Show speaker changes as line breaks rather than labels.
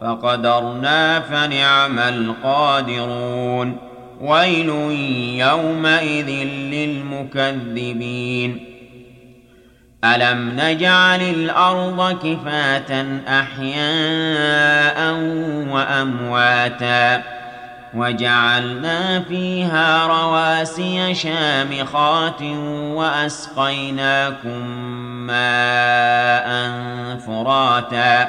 فقدرنا فنعم القادرون. ويل يومئذ للمكذبين. ألم نجعل الأرض كفاة أحياء وأمواتا وجعلنا فيها رواسي شامخات وأسقيناكم ماء فراتا